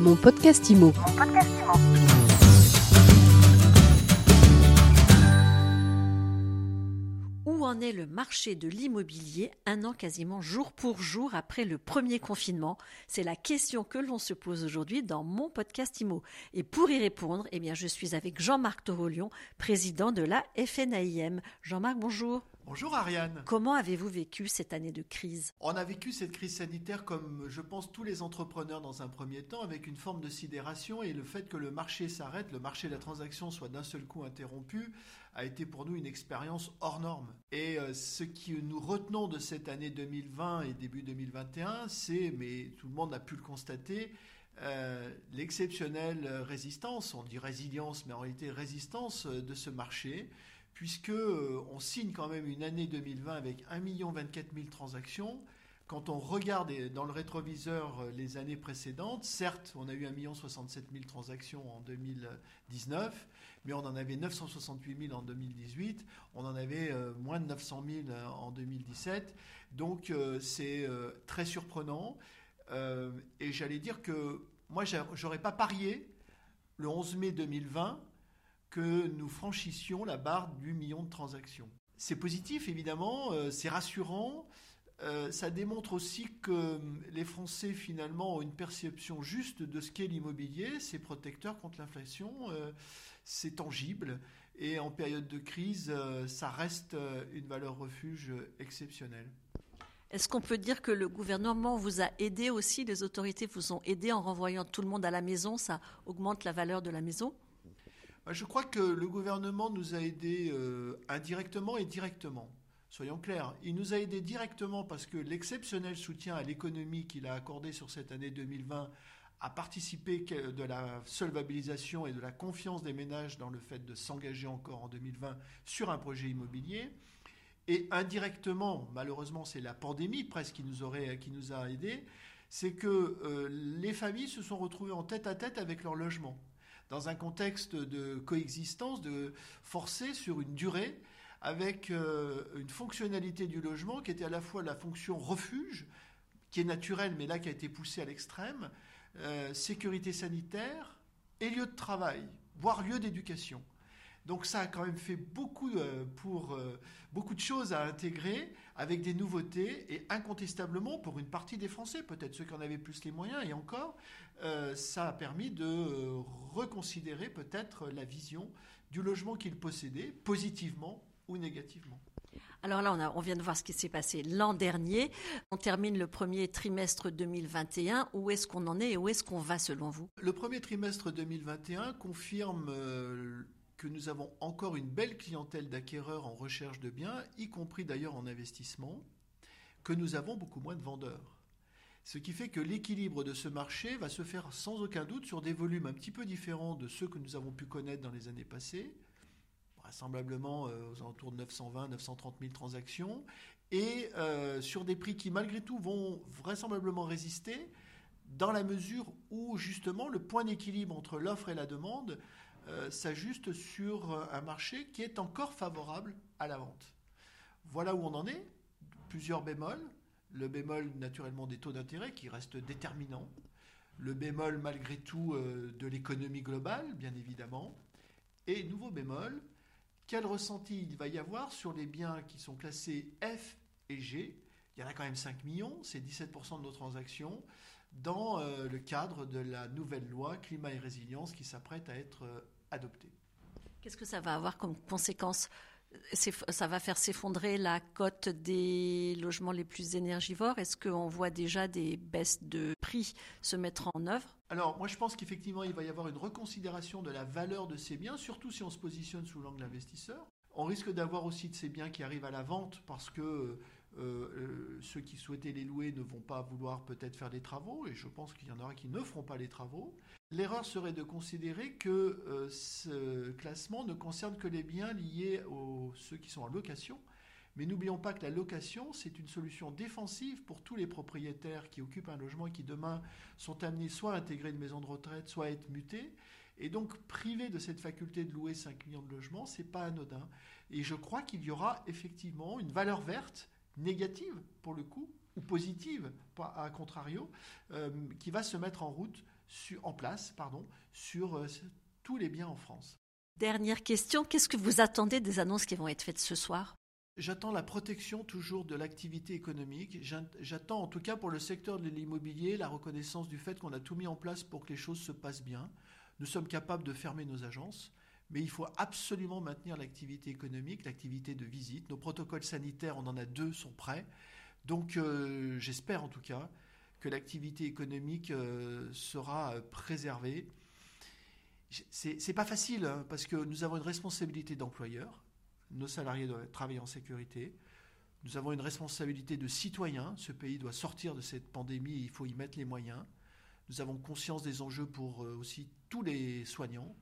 Mon podcast IMO. Où en est le marché de l'immobilier un an quasiment jour pour jour après le premier confinement? C'est la question que l'on se pose aujourd'hui dans mon podcast IMO. Et pour y répondre, eh bien, je suis avec Jean-Marc Torolion, président de la FNAIM. Jean-Marc, bonjour. Bonjour Ariane. Comment avez-vous vécu cette année de crise On a vécu cette crise sanitaire comme je pense tous les entrepreneurs dans un premier temps avec une forme de sidération et le fait que le marché s'arrête, le marché de la transaction soit d'un seul coup interrompu a été pour nous une expérience hors norme. Et euh, ce que nous retenons de cette année 2020 et début 2021, c'est, mais tout le monde a pu le constater, euh, l'exceptionnelle résistance, on dit résilience, mais en réalité résistance de ce marché puisque euh, on signe quand même une année 2020 avec 1 24 000 transactions. Quand on regarde dans le rétroviseur euh, les années précédentes, certes, on a eu 1 67 000 transactions en 2019, mais on en avait 968 000 en 2018, on en avait euh, moins de 900 000 en 2017. Donc c'est très surprenant. Et j'allais dire que moi, j'aurais pas parié le 11 mai 2020 que nous franchissions la barre du million de transactions. C'est positif, évidemment, euh, c'est rassurant. Euh, ça démontre aussi que les Français, finalement, ont une perception juste de ce qu'est l'immobilier. C'est protecteur contre l'inflation, euh, c'est tangible. Et en période de crise, ça reste une valeur refuge exceptionnelle. Est-ce qu'on peut dire que le gouvernement vous a aidé aussi, les autorités vous ont aidé en renvoyant tout le monde à la maison? Ça augmente la valeur de la maison? Je crois que le gouvernement nous a aidés euh, indirectement et directement. Soyons clairs, il nous a aidés directement parce que l'exceptionnel soutien à l'économie qu'il a accordé sur cette année 2020 a participé de la solvabilisation et de la confiance des ménages dans le fait de s'engager encore en 2020 sur un projet immobilier. Et indirectement, malheureusement, c'est la pandémie presque qui nous, aurait, qui a aidés, c'est que euh, les familles se sont retrouvées en tête à tête avec leur logement dans un contexte de coexistence, de forcée sur une durée, avec euh, une fonctionnalité du logement qui était à la fois la fonction refuge, qui est naturelle, mais là qui a été poussée à l'extrême, euh, sécurité sanitaire et lieu de travail, voire lieu d'éducation. Donc ça a quand même fait beaucoup, euh, pour, beaucoup de choses à intégrer avec des nouveautés et incontestablement pour une partie des Français, peut-être ceux qui en avaient plus les moyens et encore, euh, ça a permis de euh, reconsidérer peut-être la vision du logement qu'ils possédaient, positivement ou négativement. Alors là, on, a, on, vient de voir ce qui s'est passé l'an dernier. On termine le premier trimestre 2021. Où est-ce qu'on en est et où est-ce qu'on va selon vous? Le premier trimestre 2021 confirme euh, que nous avons encore une belle clientèle d'acquéreurs en recherche de biens, y compris d'ailleurs en investissement, que nous avons beaucoup moins de vendeurs. Ce qui fait que l'équilibre de ce marché va se faire sans aucun doute sur des volumes un petit peu différents de ceux que nous avons pu connaître dans les années passées, vraisemblablement euh, aux alentours de 920, 930 000 transactions, et euh, sur des prix qui malgré tout vont vraisemblablement résister dans la mesure où justement le point d'équilibre entre l'offre et la demande euh, s'ajuste sur un marché qui est encore favorable à la vente. Voilà où on en est, plusieurs bémols. Le bémol naturellement des taux d'intérêt qui reste déterminant, le bémol malgré tout euh, de l'économie globale, bien évidemment, et nouveau bémol, quel ressenti il va y avoir sur les biens qui sont classés F et G? Il y en a quand même 5 millions, c'est 17% de nos transactions, dans euh, le cadre de la nouvelle loi climat et résilience qui s'apprête à être euh, adoptée. Qu'est-ce que ça va avoir comme conséquence? Ça va faire s'effondrer la cote des logements les plus énergivores? Est-ce qu'on voit déjà des baisses de prix se mettre en œuvre? Alors, moi, je pense qu'effectivement, il va y avoir une reconsidération de la valeur de ces biens, surtout si on se positionne sous l'angle investisseur. On risque d'avoir aussi de ces biens qui arrivent à la vente parce que euh, euh, ceux qui souhaitaient les louer ne vont pas vouloir peut-être faire des travaux, et je pense qu'il y en aura qui ne feront pas les travaux. L'erreur serait de considérer que euh, ce classement ne concerne que les biens liés aux ceux qui sont en location. Mais n'oublions pas que la location, c'est une solution défensive pour tous les propriétaires qui occupent un logement et qui demain sont amenés soit à intégrer une maison de retraite, soit à être mutés. Et donc, priver de cette faculté de louer 5 millions de logements, c'est pas anodin. Et je crois qu'il y aura effectivement une valeur verte négative pour le coup, ou positive, à contrario, euh, qui va se mettre en route en place pardon, sur tous les biens en France. Dernière question, qu'est-ce que vous attendez des annonces qui vont être faites ce soir? J'attends la protection toujours de l'activité économique. J'attends en tout cas pour le secteur de l'immobilier la reconnaissance du fait qu'on a tout mis en place pour que les choses se passent bien. Nous sommes capables de fermer nos agences, mais il faut absolument maintenir l'activité économique, l'activité de visite. Nos protocoles sanitaires, on en a deux, sont prêts. Donc euh, j'espère en tout cas que l'activité économique euh, sera préservée. C'est pas facile hein, parce que nous avons une responsabilité d'employeur nos salariés doivent travailler en sécurité. Nous avons une responsabilité de citoyen. Ce pays doit sortir de cette pandémie et il faut y mettre les moyens. Nous avons conscience des enjeux pour euh, aussi tous les soignants.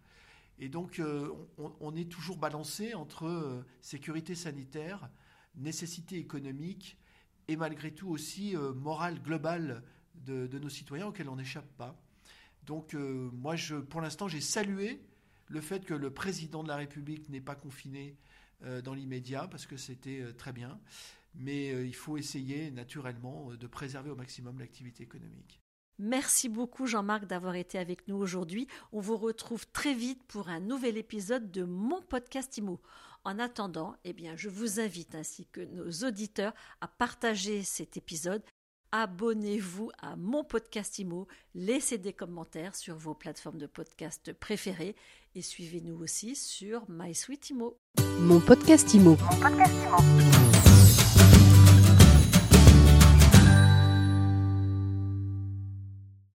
Et donc, euh, on, est toujours balancé entre euh, sécurité sanitaire, nécessité économique et malgré tout aussi morale globale de, de, nos citoyens auxquels on n'échappe pas. Donc, moi, je, pour l'instant, j'ai salué le fait que le président de la République n'est pas confiné euh, dans l'immédiat parce que c'était euh, très bien. Mais euh, il faut essayer naturellement de préserver au maximum l'activité économique. Merci beaucoup Jean-Marc d'avoir été avec nous aujourd'hui. On vous retrouve très vite pour un nouvel épisode de mon podcast IMO. En attendant, eh bien, je vous invite ainsi que nos auditeurs à partager cet épisode. Abonnez-vous à mon podcast IMO, laissez des commentaires sur vos plateformes de podcast préférées et suivez-nous aussi sur MySweetImo. Mon podcast Mon podcast Imo.